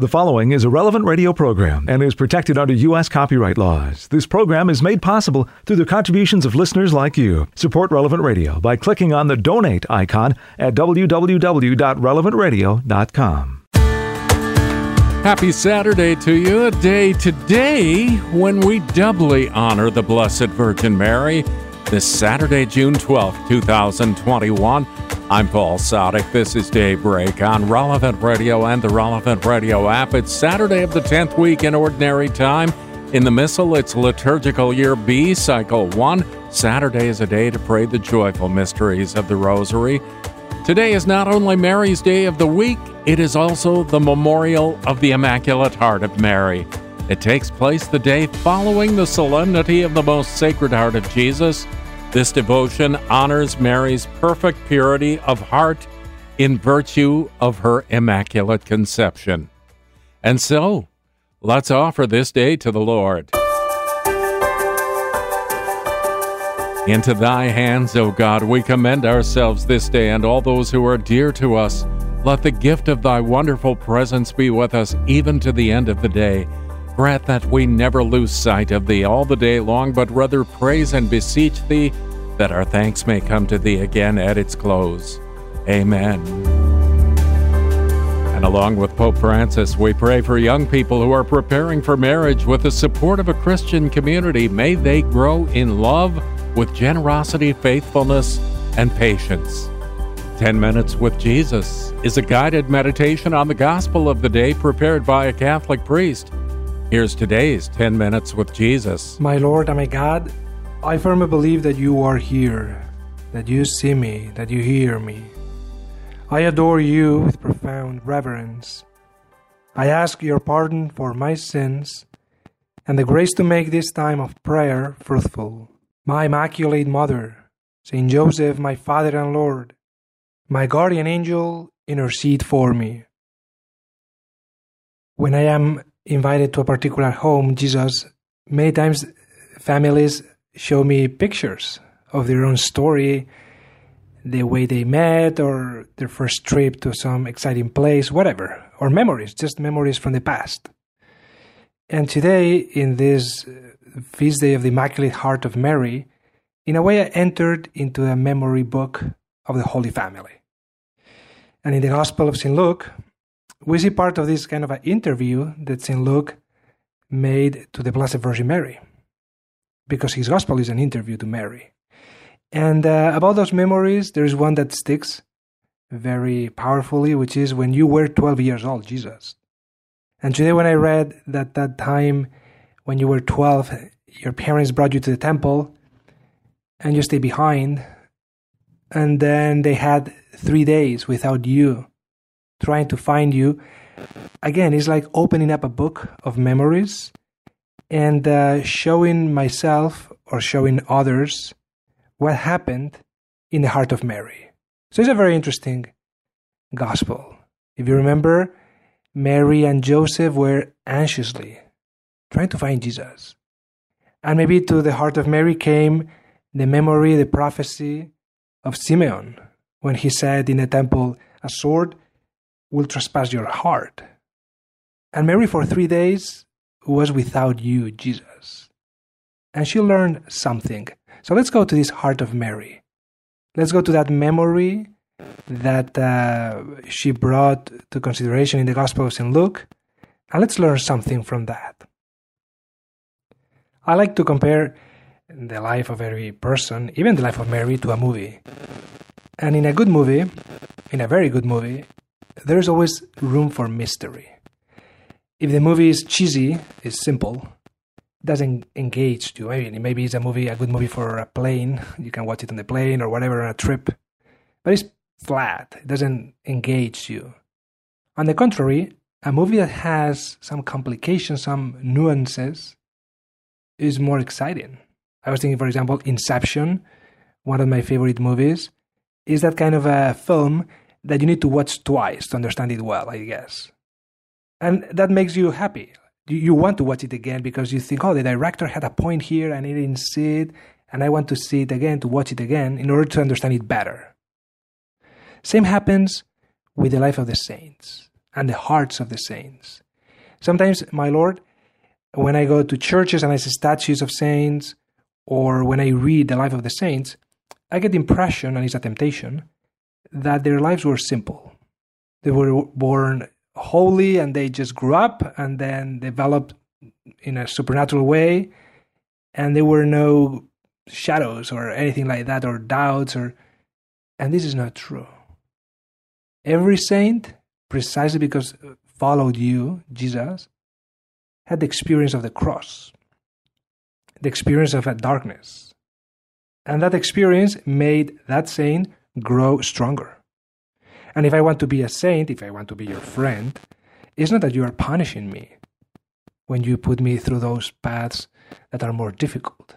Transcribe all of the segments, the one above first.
The following is a relevant radio program and is protected under U.S. copyright laws. This program is made possible through the contributions of listeners like you. Support Relevant Radio by clicking on the donate icon at www.relevantradio.com. Happy Saturday to you, a day today when we doubly honor the Blessed Virgin Mary. This Saturday, June 12th, 2021. I'm Paul Sadek. This is Daybreak on Relevant Radio and the Relevant Radio app. It's Saturday of the 10th week in Ordinary Time. In the Missal, it's Liturgical Year B, Cycle 1. Saturday is a day to pray the joyful mysteries of the Rosary. Today is not only Mary's Day of the Week, it is also the memorial of the Immaculate Heart of Mary. It takes place the day following the solemnity of the Most Sacred Heart of Jesus. This devotion honors Mary's perfect purity of heart in virtue of her immaculate conception. And so, let's offer this day to the Lord. Into thy hands, O God, we commend ourselves this day and all those who are dear to us. Let the gift of thy wonderful presence be with us even to the end of the day. Grant that we never lose sight of thee all the day long, but rather praise and beseech thee that our thanks may come to thee again at its close. Amen. And along with Pope Francis, we pray for young people who are preparing for marriage with the support of a Christian community. May they grow in love with generosity, faithfulness, and patience. 10 Minutes with Jesus is a guided meditation on the gospel of the day prepared by a Catholic priest. Here's today's 10 Minutes with Jesus. My Lord and my God, I firmly believe that you are here, that you see me, that you hear me. I adore you with profound reverence. I ask your pardon for my sins and the grace to make this time of prayer fruitful. My Immaculate Mother, Saint Joseph, my Father and Lord, my guardian angel, intercede for me. When I am invited to a particular home, Jesus, many times families show me pictures of their own story, the way they met, or their first trip to some exciting place, whatever, or memories, just memories from the past. And today, in this feast day of the Immaculate Heart of Mary, in a way I entered into a memory book of the Holy Family. And in the Gospel of St. Luke, we see part of this kind of an interview that St. Luke made to the Blessed Virgin Mary because his gospel is an interview to Mary. And uh, about those memories, there is one that sticks very powerfully, which is when you were 12 years old, Jesus. And today, when I read that that time when you were 12, your parents brought you to the temple and you stayed behind, and then they had three days without you trying to find you. Again, it's like opening up a book of memories and uh, showing myself or showing others what happened in the heart of Mary. So it's a very interesting gospel. If you remember, Mary and Joseph were anxiously trying to find Jesus. And maybe to the heart of Mary came the memory, the prophecy of Simeon when he said in the temple, A sword will trespass your heart. And Mary, for three days, was without you, Jesus. And she learned something. So let's go to this heart of Mary. Let's go to that memory that uh, she brought to consideration in the Gospel of St. Luke, and let's learn something from that. I like to compare the life of every person, even the life of Mary, to a movie. And in a good movie, in a very good movie, there's always room for mystery if the movie is cheesy, is simple, doesn't engage you. Maybe maybe it's a movie, a good movie for a plane. You can watch it on the plane or whatever on a trip, but it's flat. It doesn't engage you. On the contrary, a movie that has some complications, some nuances, is more exciting. I was thinking, for example, Inception, one of my favorite movies, is that kind of a film that you need to watch twice to understand it well, I guess and that makes you happy. You, want to watch it again because you think, oh, the director had a point here and I didn't see it, and I want to see it again to watch it again in order to understand it better. Same happens with the life of the saints and the hearts of the saints. Sometimes, my Lord, when I go to churches and I see statues of saints, or when I read the life of the saints, I get the impression, and it's a temptation, that their lives were simple. They were born holy and they just grew up and then developed in a supernatural way, and there were no shadows or anything like that, or doubts, or and this is not true. Every saint, precisely because followed you, Jesus, had the experience of the cross, the experience of a darkness. And that experience made that saint grow stronger. And if I want to be a saint, if I want to be your friend, it's not that you are punishing me when you put me through those paths that are more difficult.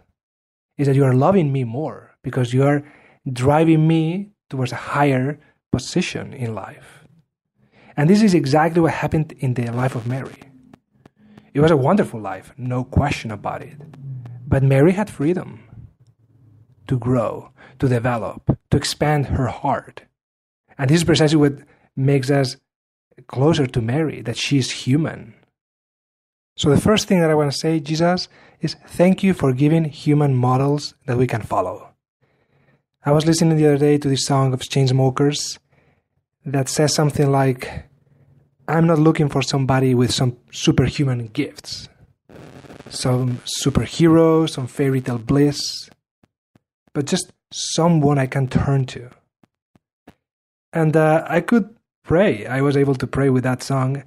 It's that you are loving me more because you are driving me towards a higher position in life. And this is exactly what happened in the life of Mary. It was a wonderful life, no question about it. But Mary had freedom to grow, to develop, to expand her heart. And this is precisely what makes us closer to Mary, that she is human. So, the first thing that I want to say, Jesus, is thank you for giving human models that we can follow. I was listening the other day to this song of Chainsmokers that says something like, I'm not looking for somebody with some superhuman gifts, some superhero, some fairy tale bliss, but just someone I can turn to. And uh, I could pray. I was able to pray with that song.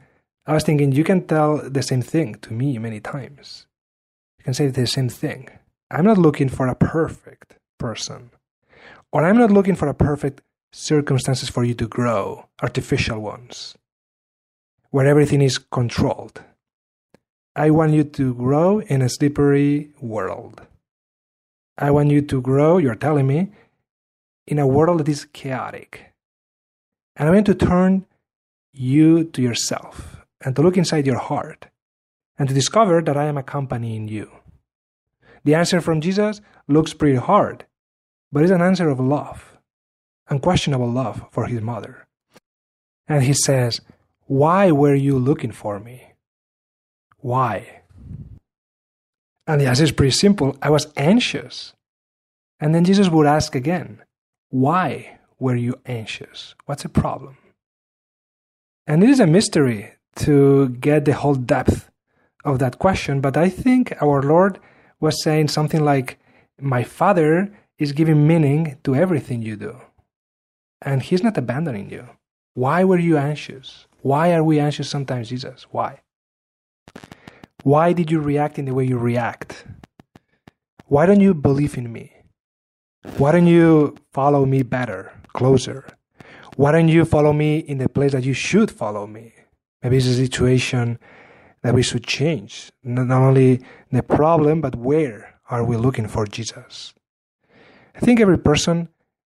I was thinking, you can tell the same thing to me many times. You can say the same thing. I'm not looking for a perfect person, or I'm not looking for a perfect circumstances for you to grow, artificial ones, where everything is controlled. I want you to grow in a slippery world. I want you to grow, you're telling me, in a world that is chaotic. And I want to turn you to yourself and to look inside your heart and to discover that I am accompanying you. The answer from Jesus looks pretty hard, but it's an answer of love unquestionable love for his mother. And he says, Why were you looking for me? Why? And the answer is pretty simple I was anxious. And then Jesus would ask again, Why were you anxious? What's the problem? And it is a mystery to get the whole depth of that question, but I think our Lord was saying something like, My Father is giving meaning to everything you do and He's not abandoning you. Why were you anxious? Why are we anxious sometimes, Jesus? Why? Why did you react in the way you react? Why don't you believe in me? Why don't you follow me better, closer? Why don't you follow me in the place that you should follow me? Maybe it's a situation that we should change. Not only the problem, but where are we looking for Jesus? I think every person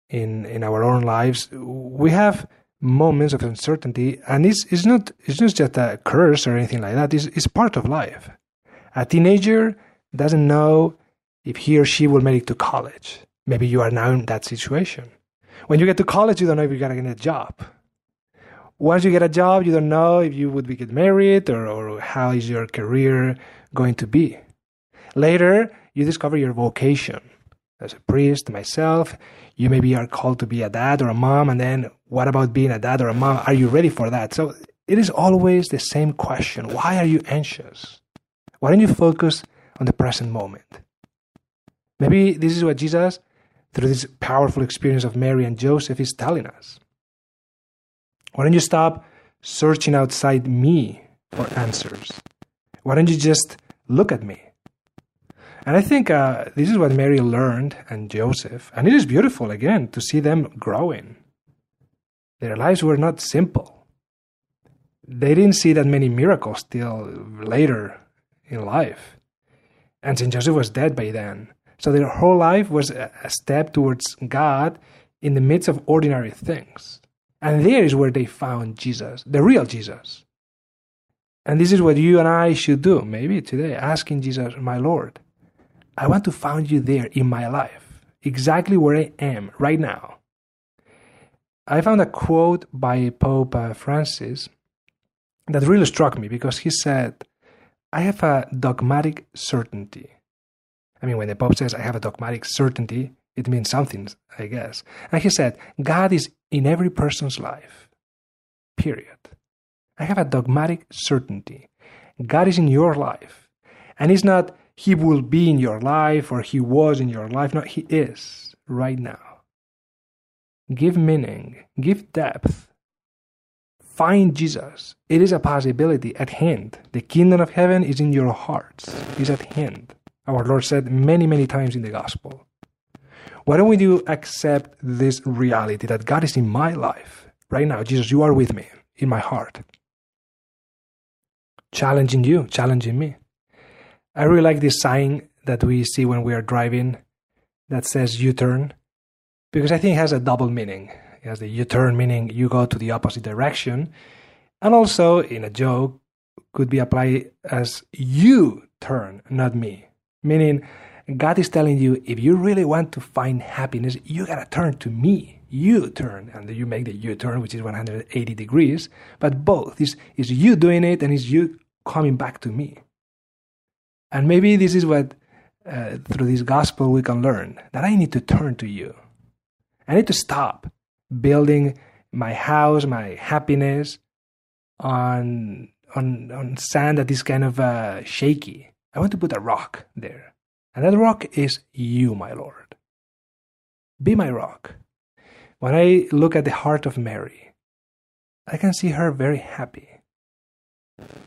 in in our own lives, we have moments of uncertainty, and it's it's not it's not just a curse or anything like that. It's it's part of life. A teenager doesn't know if he or she will make it to college. Maybe you are now in that situation. When you get to college, you don't know if you're gonna get a job. Once you get a job, you don't know if you would be get married or, or how is your career going to be. Later, you discover your vocation as a priest, myself. You maybe are called to be a dad or a mom, and then what about being a dad or a mom? Are you ready for that? So it is always the same question why are you anxious? Why don't you focus on the present moment? Maybe this is what Jesus, through this powerful experience of Mary and Joseph, is telling us. Why don't you stop searching outside me for answers? Why don't you just look at me? And I think uh, this is what Mary learned and Joseph. And it is beautiful, again, to see them growing. Their lives were not simple. They didn't see that many miracles till later in life. And St. Joseph was dead by then. So their whole life was a step towards God in the midst of ordinary things. And there is where they found Jesus, the real Jesus. And this is what you and I should do, maybe today, asking Jesus, my Lord, I want to find you there in my life, exactly where I am right now. I found a quote by Pope uh, Francis that really struck me because he said, I have a dogmatic certainty. I mean, when the Pope says, I have a dogmatic certainty, it means something, I guess. And he said, God is in every person's life, period. I have a dogmatic certainty. God is in your life. And it's not, He will be in your life or He was in your life. No, He is right now. Give meaning, give depth. Find Jesus. It is a possibility at hand. The kingdom of heaven is in your hearts, is at hand. Our Lord said many, many times in the gospel. Why don't we do accept this reality that God is in my life right now? Jesus, you are with me in my heart challenging you, challenging me. I really like this sign that we see when we are driving that says U turn because I think it has a double meaning. It has the U turn meaning you go to the opposite direction, and also in a joke could be applied as you turn, not me. Meaning, God is telling you if you really want to find happiness, you gotta turn to me. You turn, and you make the U turn, which is 180 degrees. But both is is you doing it, and is you coming back to me. And maybe this is what, uh, through this gospel, we can learn that I need to turn to you. I need to stop building my house, my happiness on on on sand that is kind of uh, shaky. I want to put a rock there, and that rock is you, my Lord. Be my rock. When I look at the heart of Mary, I can see her very happy.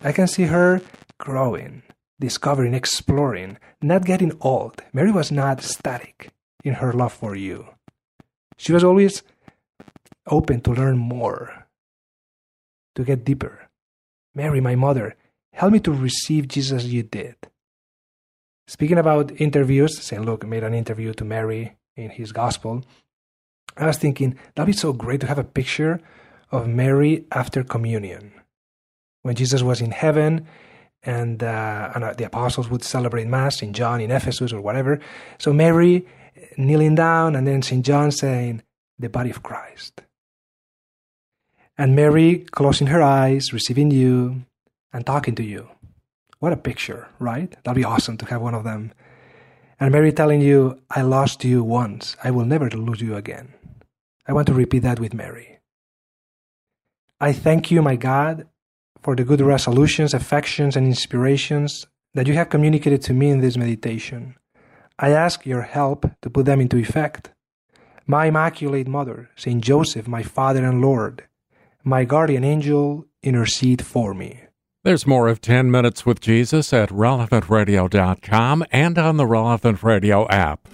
I can see her growing, discovering, exploring, not getting old. Mary was not static in her love for you. She was always open to learn more, to get deeper. Mary, my mother, help me to receive Jesus you did. Speaking about interviews, St. Luke made an interview to Mary in his gospel. I was thinking that'd be so great to have a picture of Mary after communion when Jesus was in heaven and, uh, and uh, the apostles would celebrate Mass in John, in Ephesus, or whatever. So Mary kneeling down, and then St. John saying, The body of Christ. And Mary closing her eyes, receiving you, and talking to you. What a picture, right? That'd be awesome to have one of them. And Mary telling you, I lost you once, I will never lose you again. I want to repeat that with Mary. I thank you, my God, for the good resolutions, affections, and inspirations that you have communicated to me in this meditation. I ask your help to put them into effect. My Immaculate Mother, Saint Joseph, my Father and Lord, my guardian angel, intercede for me. There's more of 10 Minutes with Jesus at relevantradio.com and on the Relevant Radio app.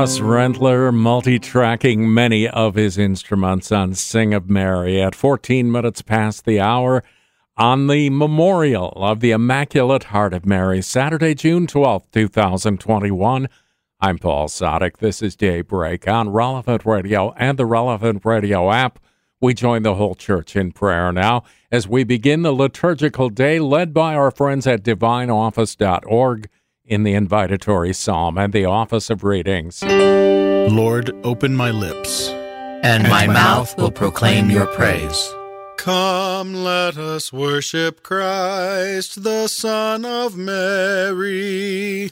Russ Rentler multi-tracking many of his instruments on Sing of Mary at 14 minutes past the hour on the memorial of the Immaculate Heart of Mary, Saturday, June 12, 2021. I'm Paul Sadek. This is Daybreak on Relevant Radio and the Relevant Radio app. We join the whole church in prayer now as we begin the liturgical day led by our friends at divineoffice.org in the invitatory psalm and the office of readings. Lord, open my lips, and my mouth will proclaim your praise. Come, let us worship Christ, the Son of Mary.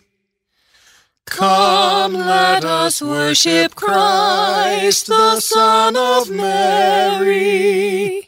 Come, let us worship Christ, the Son of Mary.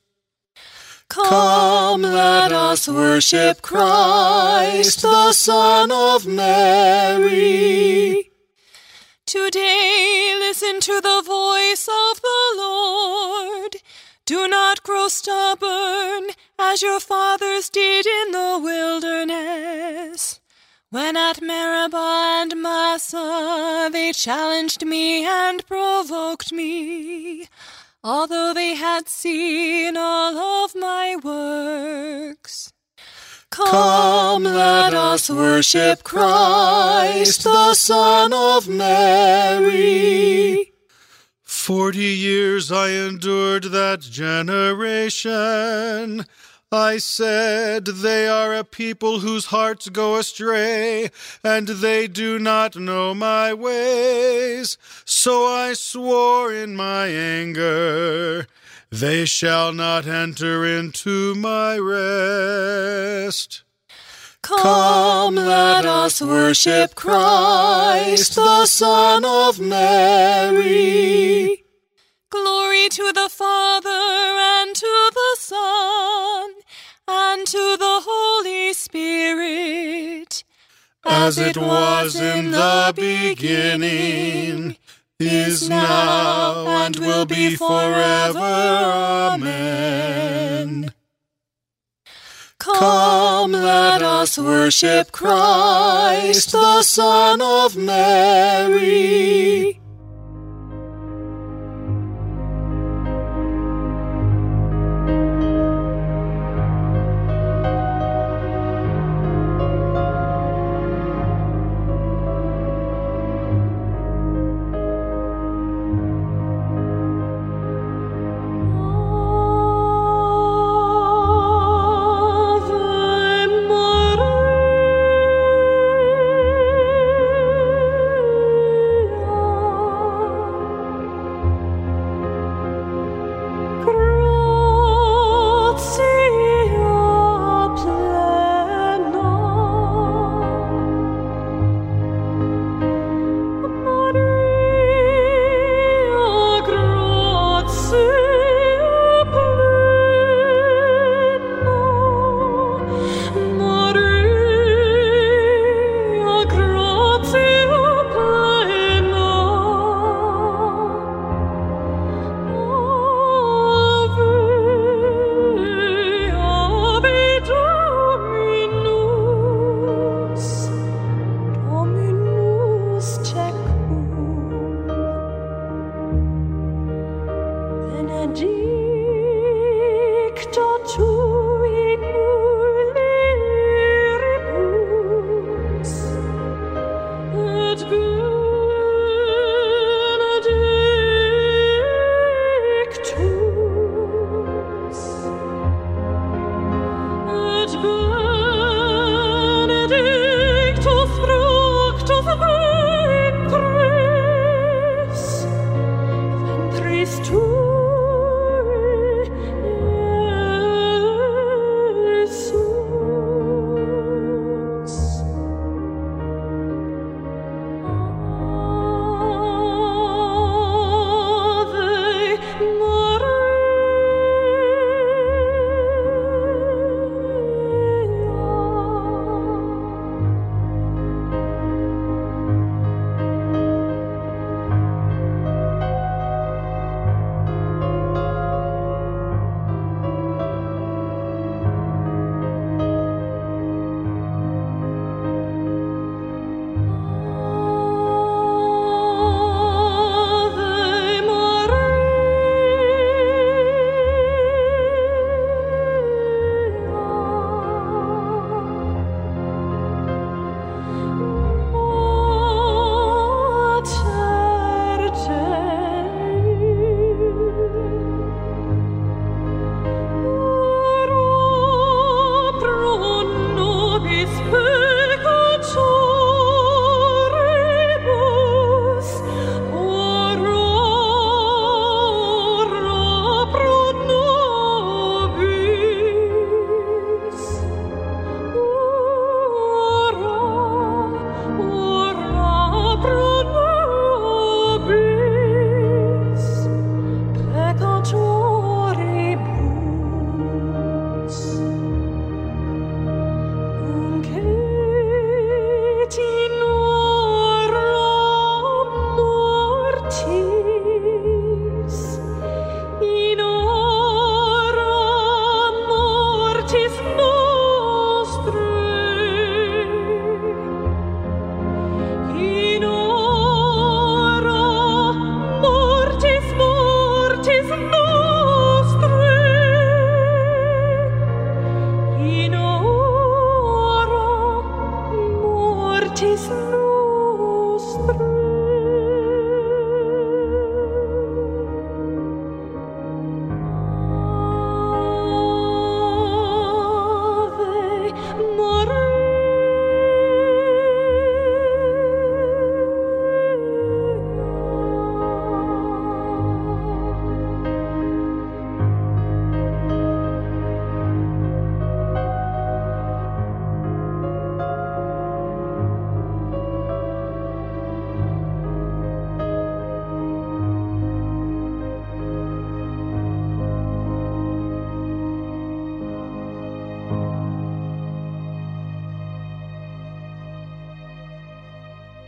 Come, let us worship Christ, the Son of Mary. Today listen to the voice of the Lord. Do not grow stubborn as your fathers did in the wilderness. When at Meribah and Massah they challenged me and provoked me, although they had seen all of my works. Come, let us worship Christ, the Son of Mary. Forty years I endured that generation. I said, They are a people whose hearts go astray, and they do not know my ways. So I swore in my anger. They shall not enter into my rest. Come, let us worship Christ, the Son of Mary. Glory to the Father, and to the Son, and to the Holy Spirit. As it was in the beginning is now, and will be forever. Amen. Come, let us worship Christ, the Son of Mary.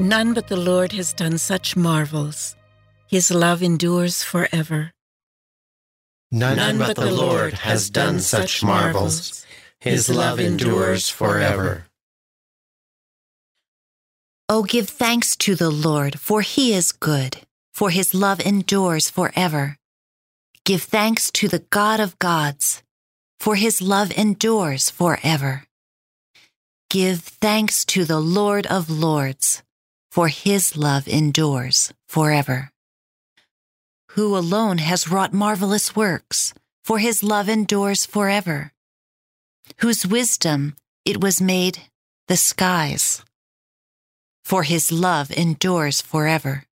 None but the Lord has done such marvels. His love endures forever. None, None but, but the Lord has done such marvels. His love endures forever. Oh, give thanks to the Lord, for he is good, for his love endures forever. Give thanks to the God of gods, for his love endures forever. Give thanks to the Lord of lords, for his love endures forever. Who alone has wrought marvelous works, for his love endures forever. Whose wisdom it was made the skies, for his love endures forever.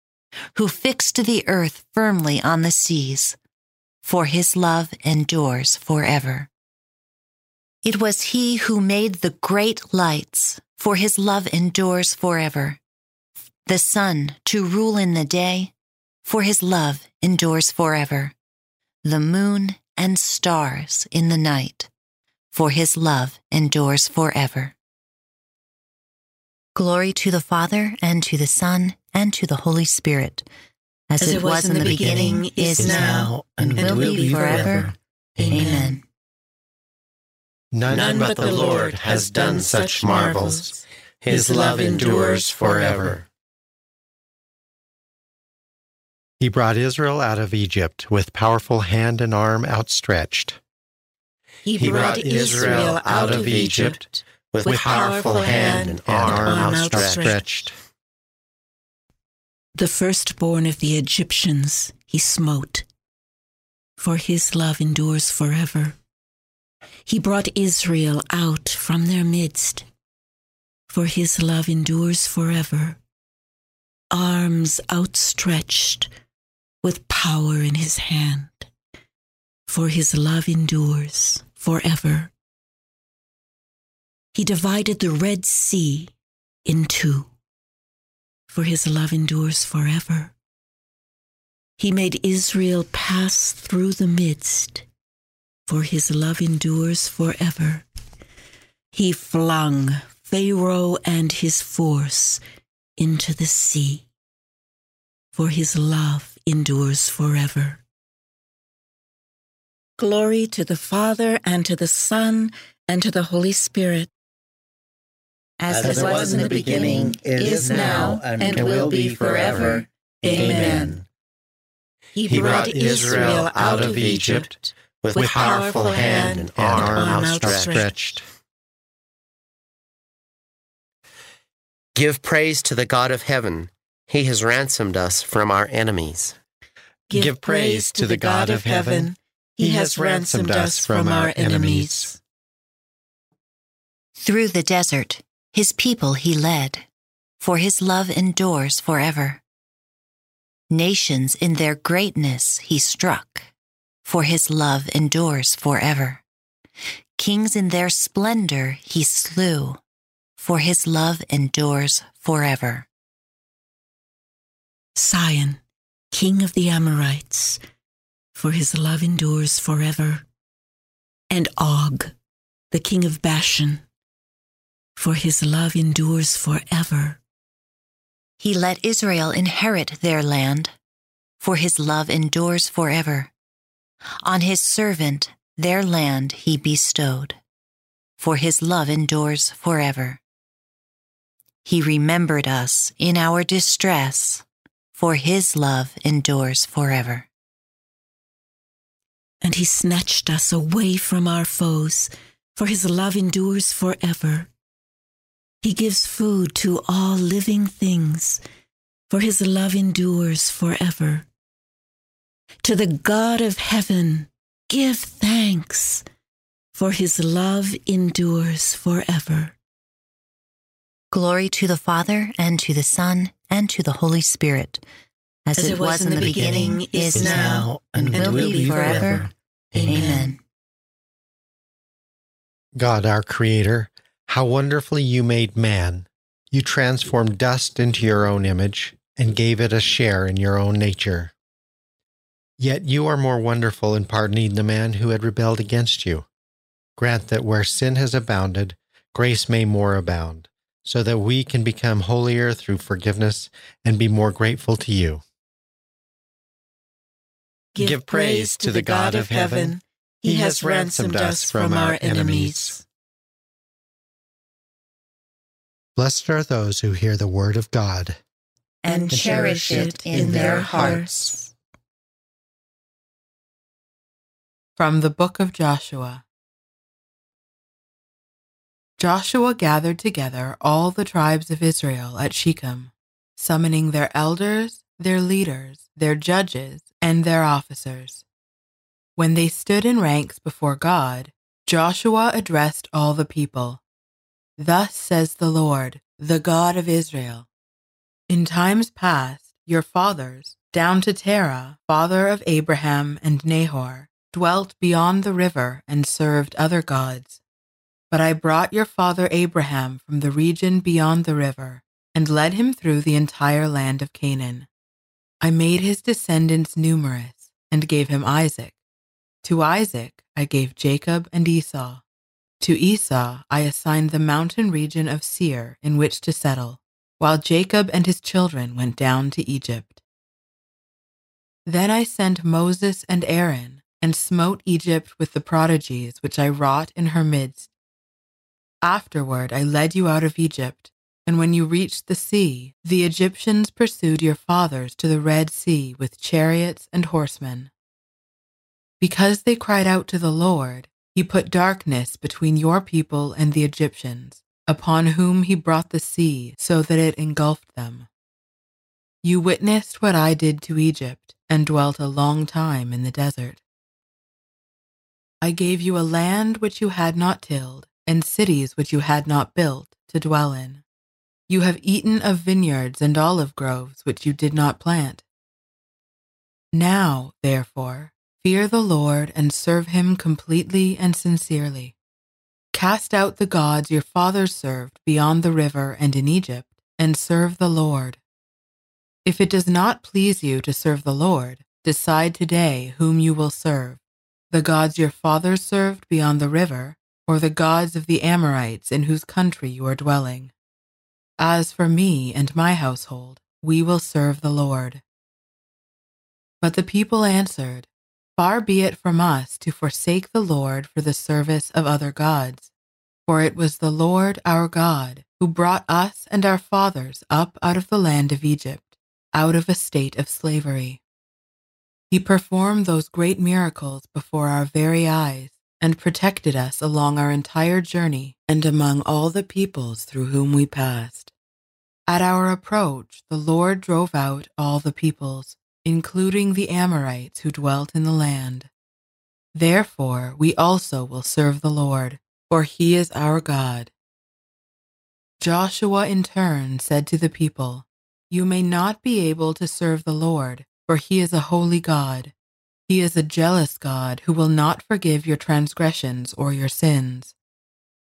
Who fixed the earth firmly on the seas, for his love endures forever. It was he who made the great lights, for his love endures forever the sun to rule in the day, for his love endures forever, the moon and stars in the night, for his love endures forever. Glory to the Father, and to the Son, and to the Holy Spirit, as, as it, was, was in the beginning, beginning is now, and, and will, will be forever. forever. Amen. None, None but the Lord has done such marvels. His love endures forever. He brought Israel out of Egypt with powerful hand and arm outstretched. He brought, he brought Israel out of Egypt with, with powerful hand and arm outstretched. The firstborn of the Egyptians he smote, for his love endures forever. He brought Israel out from their midst, for his love endures forever. Arms outstretched with power in his hand, for his love endures forever. He divided the Red Sea in two, for his love endures forever. He made Israel pass through the midst, for his love endures forever. He flung Pharaoh and his force into the sea, for his love endures forever. Glory to the Father, and to the Son, and to the Holy Spirit. As, As it was in the beginning, is now, and, and will be forever. Amen. He brought Israel out of Egypt with, with powerful hand and arm outstretched. Give praise to the God of heaven. He has ransomed us from our enemies. Give, Give praise to the God of heaven. He has ransomed us from our enemies. Through the desert, his people he led, for his love endures forever. Nations in their greatness he struck, for his love endures forever. Kings in their splendor he slew, for his love endures forever. Sihon, king of the Amorites, for his love endures forever. And Og, the king of Bashan, for his love endures forever. He let Israel inherit their land, for his love endures forever. On his servant their land he bestowed, for his love endures forever. He remembered us in our distress, for his love endures forever. And he snatched us away from our foes, for his love endures forever. He gives food to all living things, for his love endures forever. To the God of heaven, give thanks, for his love endures forever. Glory to the Father, and to the Son, and to the Holy Spirit, as, as it, was, was in the beginning, beginning is now, and, and will be forever. Amen. God, our Creator, how wonderfully you made man. You transformed dust into your own image and gave it a share in your own nature. Yet you are more wonderful in pardoning the man who had rebelled against you. Grant that where sin has abounded, grace may more abound so that we can become holier through forgiveness and be more grateful to you. Give, Give praise to the God of heaven. He has ransomed us from our enemies. Blessed are those who hear the word of God and, and cherish it in their hearts. From the Book of Joshua. Joshua gathered together all the tribes of Israel at Shechem, summoning their elders, their leaders, their judges, and their officers. When they stood in ranks before God, Joshua addressed all the people. Thus says the Lord, the God of Israel In times past, your fathers, down to Terah, father of Abraham and Nahor, dwelt beyond the river and served other gods but I brought your father Abraham from the region beyond the river and led him through the entire land of Canaan. I made his descendants numerous and gave him Isaac. To Isaac I gave Jacob and Esau. To Esau I assigned the mountain region of Seir in which to settle, while Jacob and his children went down to Egypt. Then I sent Moses and Aaron and smote Egypt with the prodigies which I wrought in her midst Afterward, I led you out of Egypt, and when you reached the sea, the Egyptians pursued your fathers to the Red Sea with chariots and horsemen. Because they cried out to the Lord, he put darkness between your people and the Egyptians, upon whom he brought the sea so that it engulfed them. You witnessed what I did to Egypt and dwelt a long time in the desert. I gave you a land which you had not tilled and cities which you had not built to dwell in. You have eaten of vineyards and olive groves which you did not plant. Now, therefore, fear the Lord and serve him completely and sincerely. Cast out the gods your fathers served beyond the river and in Egypt, and serve the Lord. If it does not please you to serve the Lord, decide today whom you will serve the gods your fathers served beyond the river, or the gods of the Amorites in whose country you are dwelling. As for me and my household, we will serve the Lord. But the people answered, Far be it from us to forsake the Lord for the service of other gods. For it was the Lord our God who brought us and our fathers up out of the land of Egypt, out of a state of slavery. He performed those great miracles before our very eyes and protected us along our entire journey and among all the peoples through whom we passed. At our approach, the Lord drove out all the peoples, including the Amorites who dwelt in the land. Therefore, we also will serve the Lord, for he is our God. Joshua in turn said to the people, You may not be able to serve the Lord for he is a holy God. He is a jealous God who will not forgive your transgressions or your sins.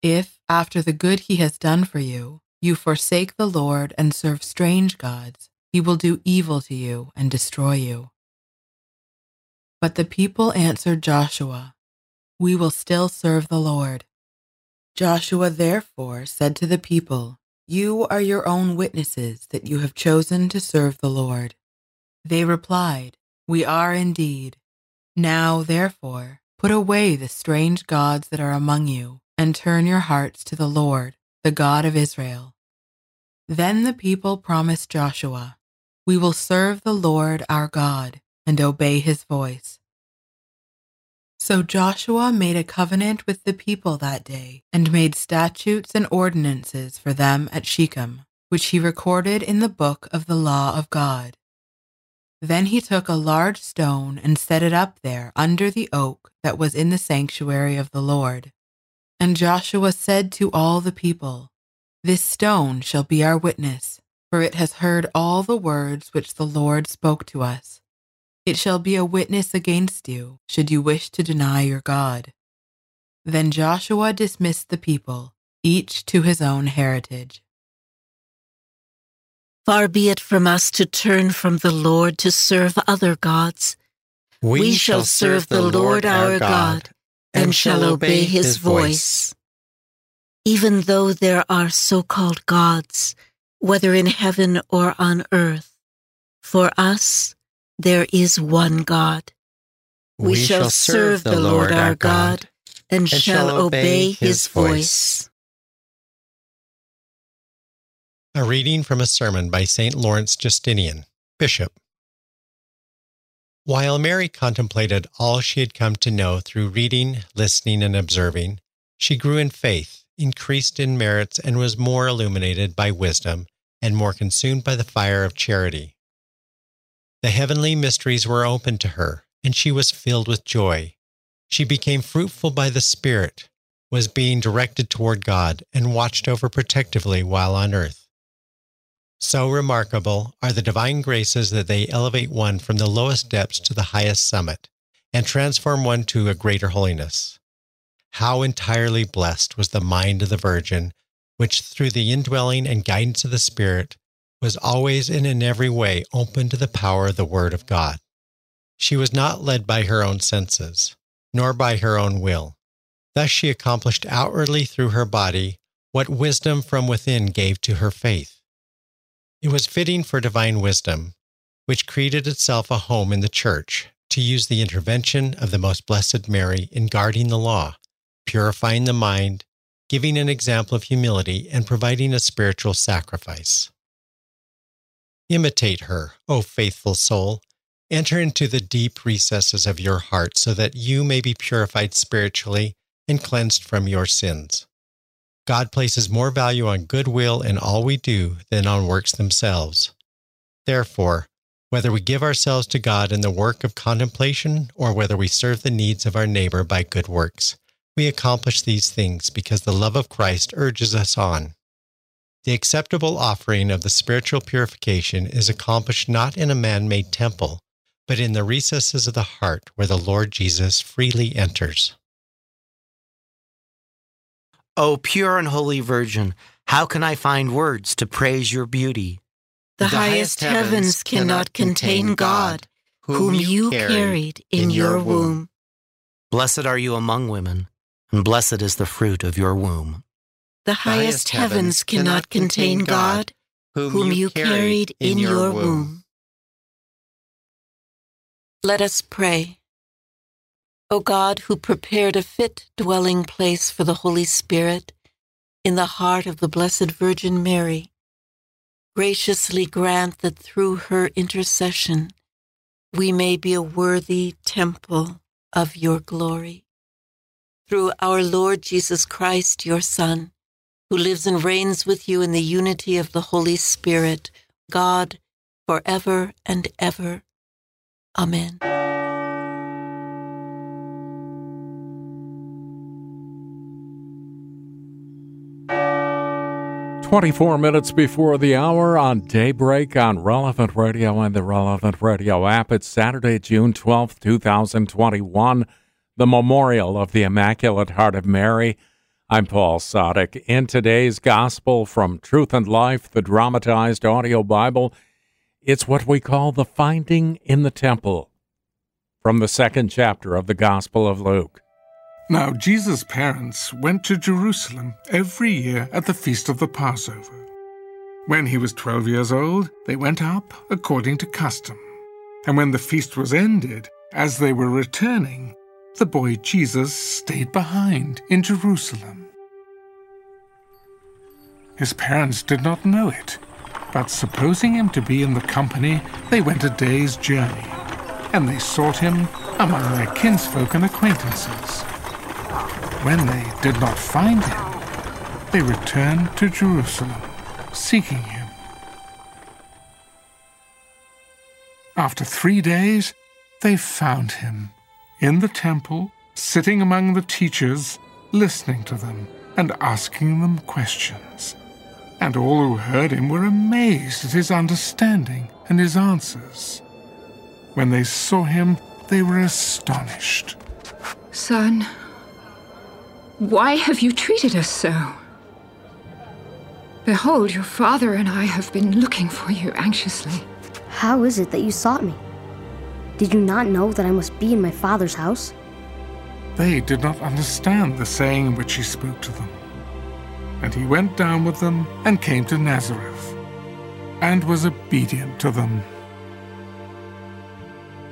If, after the good he has done for you, you forsake the Lord and serve strange gods, he will do evil to you and destroy you. But the people answered Joshua, We will still serve the Lord. Joshua therefore said to the people, You are your own witnesses that you have chosen to serve the Lord. They replied, We are indeed. Now, therefore, put away the strange gods that are among you, and turn your hearts to the Lord, the God of Israel. Then the people promised Joshua, We will serve the Lord our God and obey his voice. So Joshua made a covenant with the people that day and made statutes and ordinances for them at Shechem, which he recorded in the book of the law of God. Then he took a large stone and set it up there under the oak that was in the sanctuary of the Lord. And Joshua said to all the people, This stone shall be our witness, for it has heard all the words which the Lord spoke to us. It shall be a witness against you, should you wish to deny your God. Then Joshua dismissed the people, each to his own heritage. Far be it from us to turn from the Lord to serve other gods. We, we shall serve the Lord our God and shall obey his voice. Even though there are so called gods, whether in heaven or on earth, for us there is one God. We, we shall serve the Lord our God and, and shall obey his voice. A reading from a sermon by St. Lawrence Justinian, Bishop. While Mary contemplated all she had come to know through reading, listening, and observing, she grew in faith, increased in merits, and was more illuminated by wisdom and more consumed by the fire of charity. The heavenly mysteries were opened to her, and she was filled with joy. She became fruitful by the Spirit, was being directed toward God, and watched over protectively while on earth. So remarkable are the divine graces that they elevate one from the lowest depths to the highest summit and transform one to a greater holiness. How entirely blessed was the mind of the Virgin, which through the indwelling and guidance of the Spirit was always and in every way open to the power of the Word of God. She was not led by her own senses, nor by her own will. Thus she accomplished outwardly through her body what wisdom from within gave to her faith. It was fitting for divine wisdom, which created itself a home in the Church, to use the intervention of the Most Blessed Mary in guarding the law, purifying the mind, giving an example of humility, and providing a spiritual sacrifice. Imitate her, O faithful soul. Enter into the deep recesses of your heart so that you may be purified spiritually and cleansed from your sins. God places more value on goodwill in all we do than on works themselves. Therefore, whether we give ourselves to God in the work of contemplation or whether we serve the needs of our neighbor by good works, we accomplish these things because the love of Christ urges us on. The acceptable offering of the spiritual purification is accomplished not in a man made temple, but in the recesses of the heart where the Lord Jesus freely enters. O pure and holy Virgin, how can I find words to praise your beauty? The, highest heavens cannot contain God, whom you carried in your womb. Blessed are you among women, and blessed is the fruit of your womb. The highest heavens cannot contain God, whom you carried in your womb. Let us pray. O God, who prepared a fit dwelling place for the Holy Spirit in the heart of the Blessed Virgin Mary, graciously grant that through her intercession we may be a worthy temple of your glory. Through our Lord Jesus Christ, your Son, who lives and reigns with you in the unity of the Holy Spirit, God, forever and ever. Amen. 24 minutes before the hour on Daybreak on Relevant Radio and the Relevant Radio app. It's Saturday, June 12th, 2021, the memorial of the Immaculate Heart of Mary. I'm Paul Sadek. In today's Gospel from Truth and Life, the dramatized audio Bible, it's what we call the Finding in the Temple from the second chapter of the Gospel of Luke. Now, Jesus' parents went to Jerusalem every year at the feast of the Passover. When he was twelve years old, they went up according to custom. And when the feast was ended, as they were returning, the boy Jesus stayed behind in Jerusalem. His parents did not know it, but supposing him to be in the company, they went a day's journey, and they sought him among their kinsfolk and acquaintances. When they did not find him, they returned to Jerusalem, seeking him. After three days, they found him in the temple, sitting among the teachers, listening to them and asking them questions. And all who heard him were amazed at his understanding and his answers. When they saw him, they were astonished. Son, why have you treated us so? Behold, your father and I have been looking for you anxiously. How is it that you sought me? Did you not know that I must be in my father's house? They did not understand the saying in which he spoke to them. And he went down with them and came to Nazareth, and was obedient to them.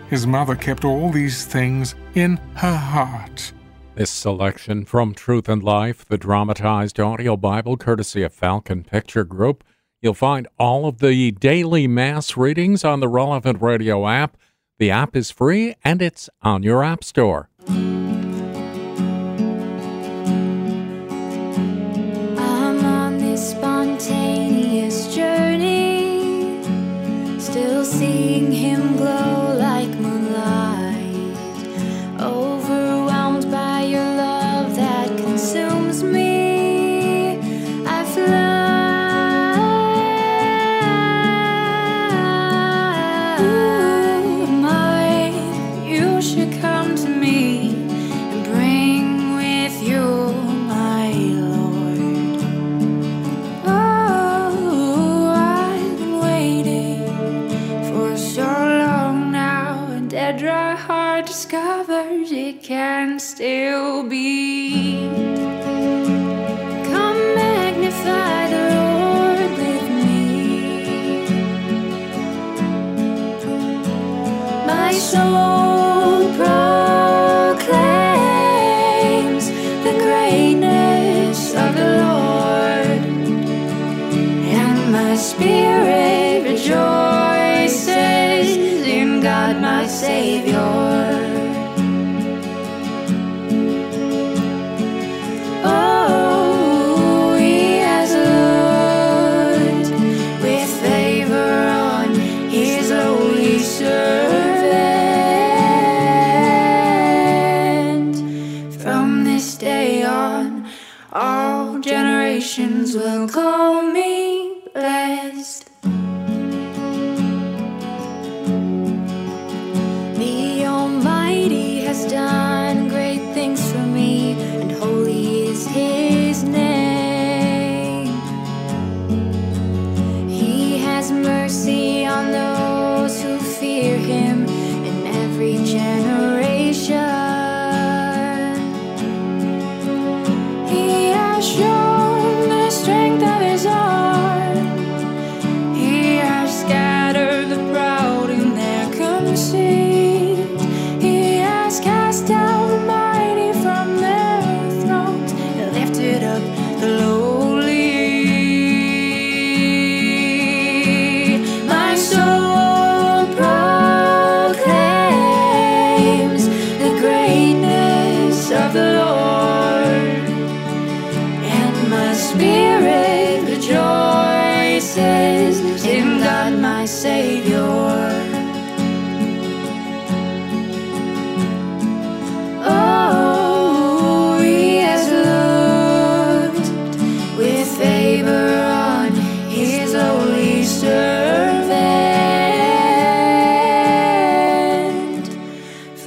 His mother kept all these things in her heart. This selection from Truth and Life, the dramatized audio Bible courtesy of Falcon Picture Group. You'll find all of the daily Mass readings on the Relevant Radio app. The app is free and it's on your App Store. Can still be. Come magnify the Lord with me. My soul proclaims the greatness of the Lord, and my spirit rejoices in God my Savior.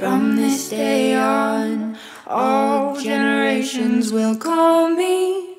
From this day on, all generations will call me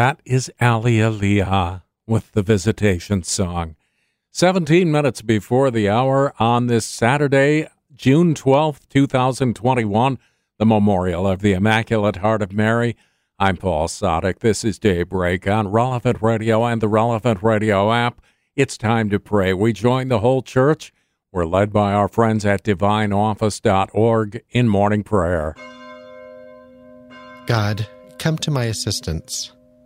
That is Leah with the Visitation Song. 17 minutes before the hour on this Saturday, June 12th, 2021, the memorial of the Immaculate Heart of Mary. I'm Paul Sadek. This is Daybreak on Relevant Radio and the Relevant Radio app. It's time to pray. We join the whole church. We're led by our friends at divineoffice.org in morning prayer. God, come to my assistance.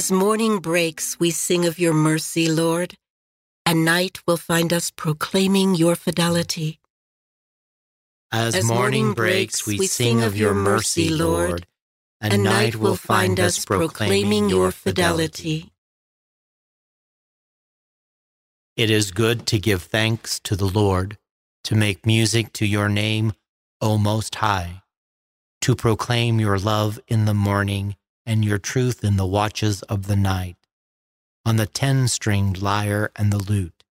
As morning breaks, we sing of your mercy, Lord, and night will find us proclaiming your fidelity. As, morning breaks, we sing of your mercy, Lord, and night will find us proclaiming your fidelity. It is good to give thanks to the Lord, to make music to your name, O Most High, to proclaim your love in the morning and your truth in the watches of the night, on the ten stringed lyre and the lute,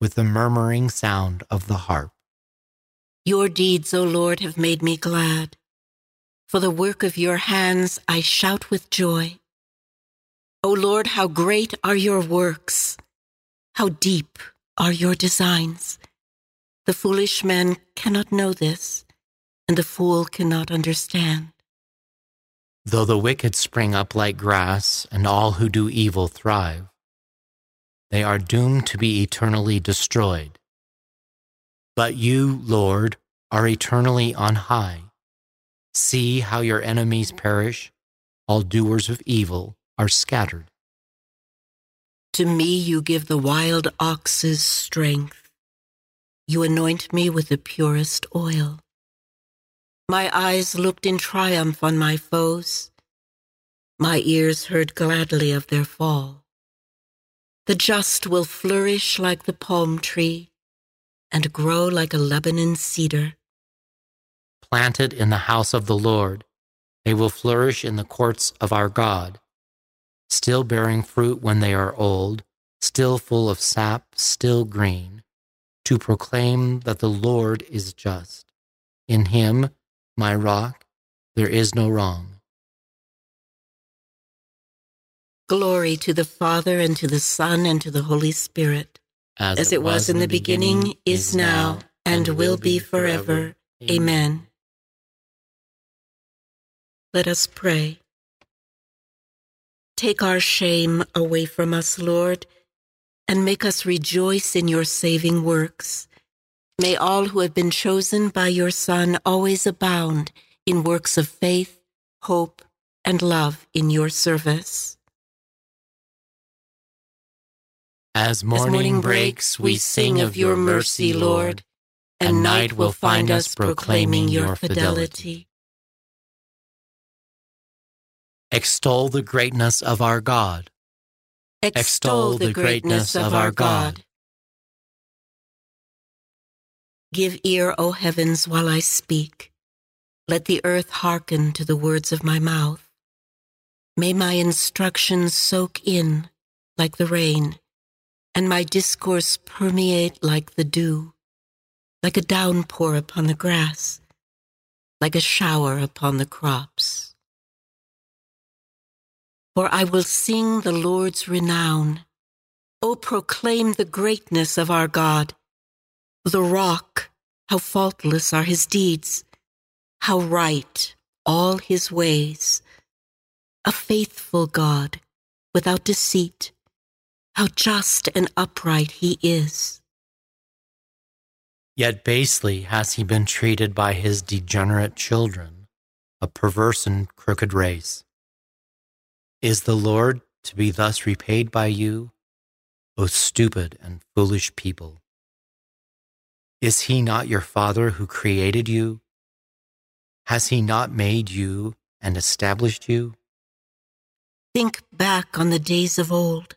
with the murmuring sound of the harp. Your deeds, O Lord, have made me glad. For the work of your hands I shout with joy. O Lord, how great are your works! How deep are your designs! The foolish man cannot know this, and the fool cannot understand. Though the wicked spring up like grass, and all who do evil thrive, they are doomed to be eternally destroyed. But you, Lord, are eternally on high. See how your enemies perish, all doers of evil are scattered. To me you give the wild ox's strength. You anoint me with the purest oil. My eyes looked in triumph on my foes. My ears heard gladly of their fall. The just will flourish like the palm tree and grow like a Lebanon cedar. Planted in the house of the Lord, they will flourish in the courts of our God, still bearing fruit when they are old, still full of sap, still green, to proclaim that the Lord is just. In him, my rock, there is no wrong. Glory to the Father, and to the Son, and to the Holy Spirit, as, it was in the beginning, is now, and will be forever. Amen. Let us pray. Take our shame away from us, Lord, and make us rejoice in your saving works. May all who have been chosen by your Son always abound in works of faith, hope, and love in your service. As morning, breaks, we sing of your mercy, Lord, and night will find us proclaiming your fidelity. Extol the greatness of our God. Extol the greatness of our God. Give ear, O heavens, while I speak. Let the earth hearken to the words of my mouth. May my instructions soak in like the rain, and my discourse permeate like the dew, like a downpour upon the grass, like a shower upon the crops for I will sing the Lord's renown. O proclaim the greatness of our God. The rock, how faultless are his deeds, how right all his ways. A faithful God, without deceit, how just and upright he is. Yet basely has he been treated by his degenerate children, a perverse and crooked race. Is the Lord to be thus repaid by you, O stupid and foolish people? Is he not your Father who created you? Has he not made you and established you? Think back on the days of old.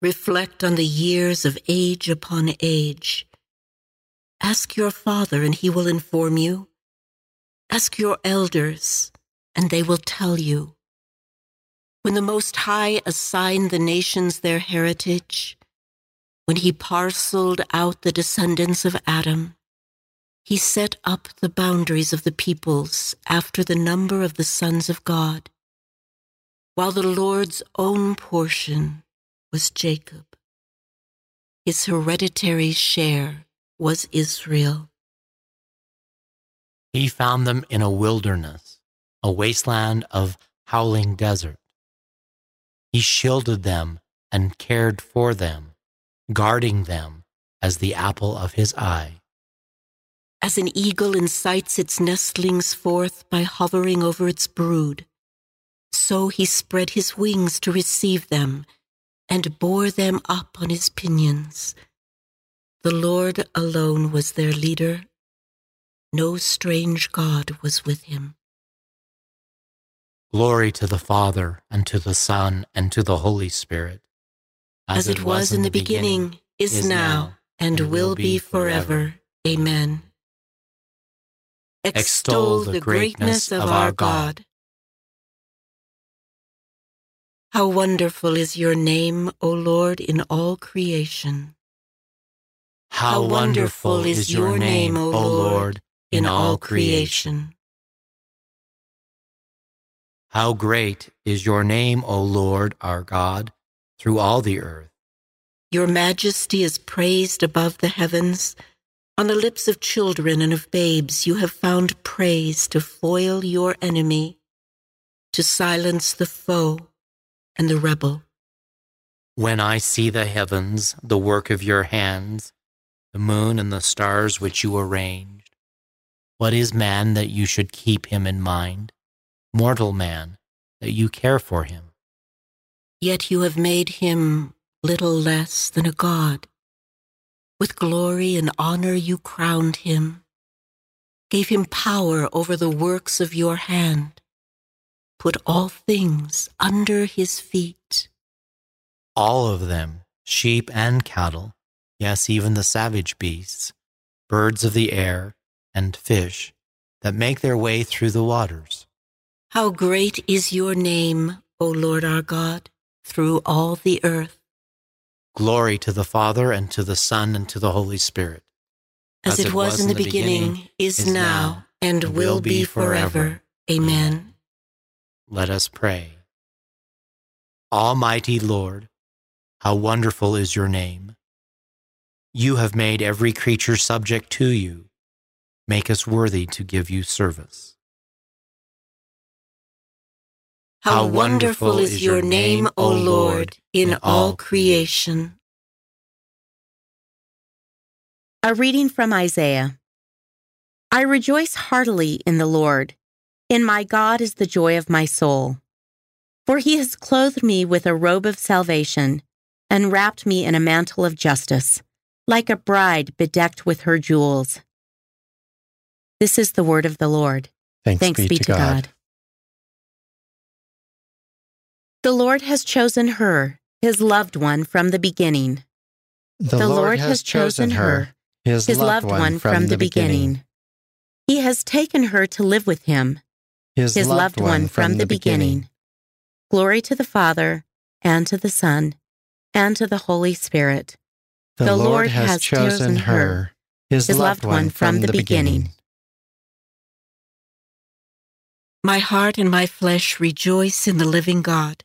Reflect on the years of age upon age. Ask your father, and he will inform you. Ask your elders, and they will tell you. When the Most High assigned the nations their heritage, when he parceled out the descendants of Adam, he set up the boundaries of the peoples after the number of the sons of God, while the Lord's own portion was Jacob. His hereditary share was Israel. He found them in a wilderness, a wasteland of howling desert. He shielded them and cared for them, guarding them as the apple of his eye. As an eagle incites its nestlings forth by hovering over its brood, so he spread his wings to receive them and bore them up on his pinions. The Lord alone was their leader. No strange God was with him. Glory to the Father, and to the Son, and to the Holy Spirit. As, it was in the beginning, is now, and will be forever. Amen. Extol the greatness of our God. How wonderful is your name, O Lord, in all creation. How wonderful is your name, O Lord, in all creation. How great is your name, O Lord, our God, through all the earth. Your majesty is praised above the heavens. On the lips of children and of babes, you have found praise to foil your enemy, to silence the foe and the rebel. When I see the heavens, the work of your hands, the moon and the stars which you arranged, what is man that you should keep him in mind? Mortal man, that you care for him. Yet you have made him little less than a god. With glory and honor you crowned him, gave him power over the works of your hand, put all things under his feet. All of them, sheep and cattle, yes, even the savage beasts, birds of the air, and fish that make their way through the waters. How great is your name, O Lord our God, through all the earth. Glory to the Father, and to the Son, and to the Holy Spirit. As, it was, in the beginning, is now, and will be forever. Amen. Let us pray. Almighty Lord, how wonderful is your name. You have made every creature subject to you. Make us worthy to give you service. How wonderful is your name, O Lord, in all creation. A reading from Isaiah. I rejoice heartily in the Lord. In my God is the joy of my soul. For he has clothed me with a robe of salvation and wrapped me in a mantle of justice, like a bride bedecked with her jewels. This is the word of the Lord. Thanks, be, to God. The Lord has chosen her, his loved one, from the beginning. The, Lord, has chosen her, his, loved one, from the beginning. He has taken her to live with him, His, his loved one from the beginning. Glory to the Father, and to the Son, and to the Holy Spirit. The, Lord has chosen her, his, loved one from the beginning. My heart and my flesh rejoice in the living God.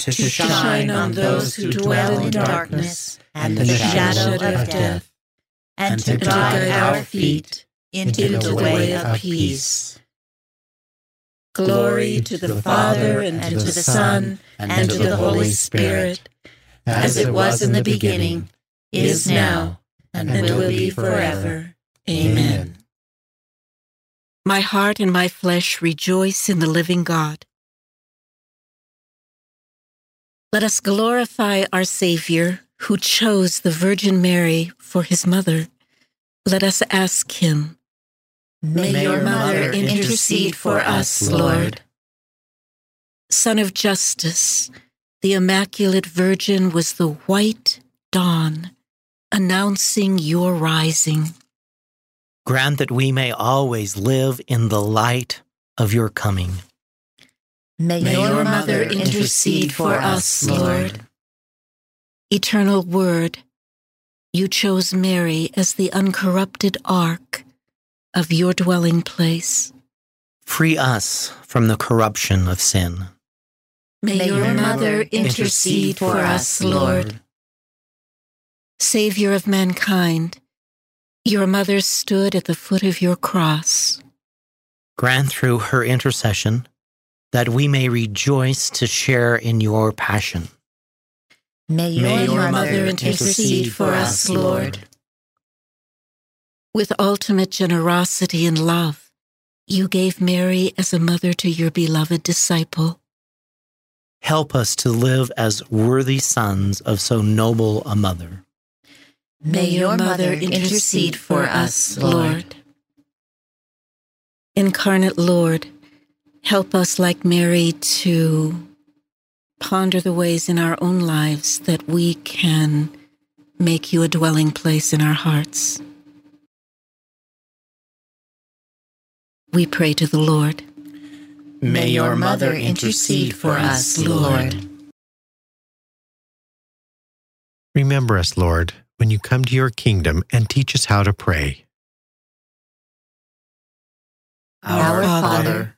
to shine on those who dwell in darkness and the shadow of death, and to guide our feet into the way of peace. Glory to the Father, and to the Son, and to the Holy Spirit, as it was in the beginning, is now, and will be forever. Amen. My heart and my flesh rejoice in the living God. Let us glorify our Savior, who chose the Virgin Mary for his mother. Let us ask him, May your mother intercede for us, Lord. Sun of justice, the Immaculate Virgin was the white dawn announcing your rising. Grant that we may always live in the light of your coming. May, May your mother intercede for us, Lord. Eternal Word, you chose Mary as the uncorrupted ark of your dwelling place. Free us from the corruption of sin. May, May your mother intercede for us, Lord. Savior of mankind, your mother stood at the foot of your cross. Grant through her intercession that we may rejoice to share in your passion. May your, may your mother intercede for us, Lord. With ultimate generosity and love, you gave Mary as a mother to your beloved disciple. Help us to live as worthy sons of so noble a mother. May your mother intercede for us, Lord. Incarnate Lord, help us like Mary to ponder the ways in our own lives that we can make you a dwelling place in our hearts. We pray to the Lord. May your mother intercede for us, Lord. Remember us, Lord, when you come to your kingdom and teach us how to pray. Our Father,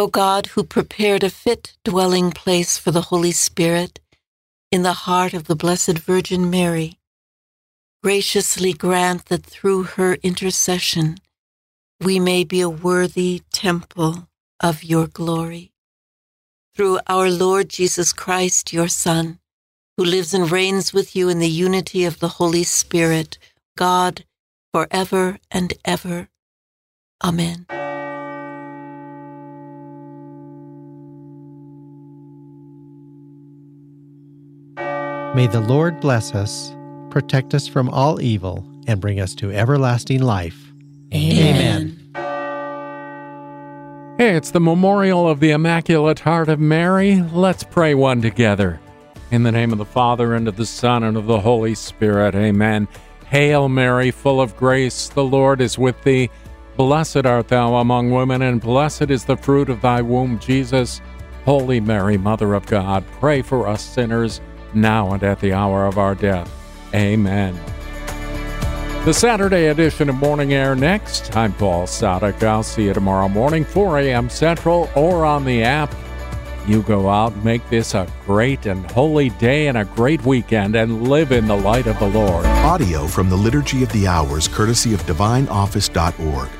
O God, who prepared a fit dwelling place for the Holy Spirit in the heart of the Blessed Virgin Mary, graciously grant that through her intercession we may be a worthy temple of your glory. Through our Lord Jesus Christ, your Son, who lives and reigns with you in the unity of the Holy Spirit, God, forever and ever. Amen. May the Lord bless us, protect us from all evil, and bring us to everlasting life. Amen. Amen. Hey, it's the memorial of the Immaculate Heart of Mary. Let's pray one together. In the name of the Father, and of the Son, and of the Holy Spirit. Amen. Hail Mary, full of grace, the Lord is with thee. Blessed art thou among women, and blessed is the fruit of thy womb, Jesus. Holy Mary, Mother of God, pray for us sinners, now and at the hour of our death. Amen. The Saturday edition of Morning Air next. I'm Paul Sadek. I'll see you tomorrow morning, 4 a.m. Central, or on the app. You go out, make this a great and holy day and a great weekend, and live in the light of the Lord. Audio from the Liturgy of the Hours, courtesy of DivineOffice.org.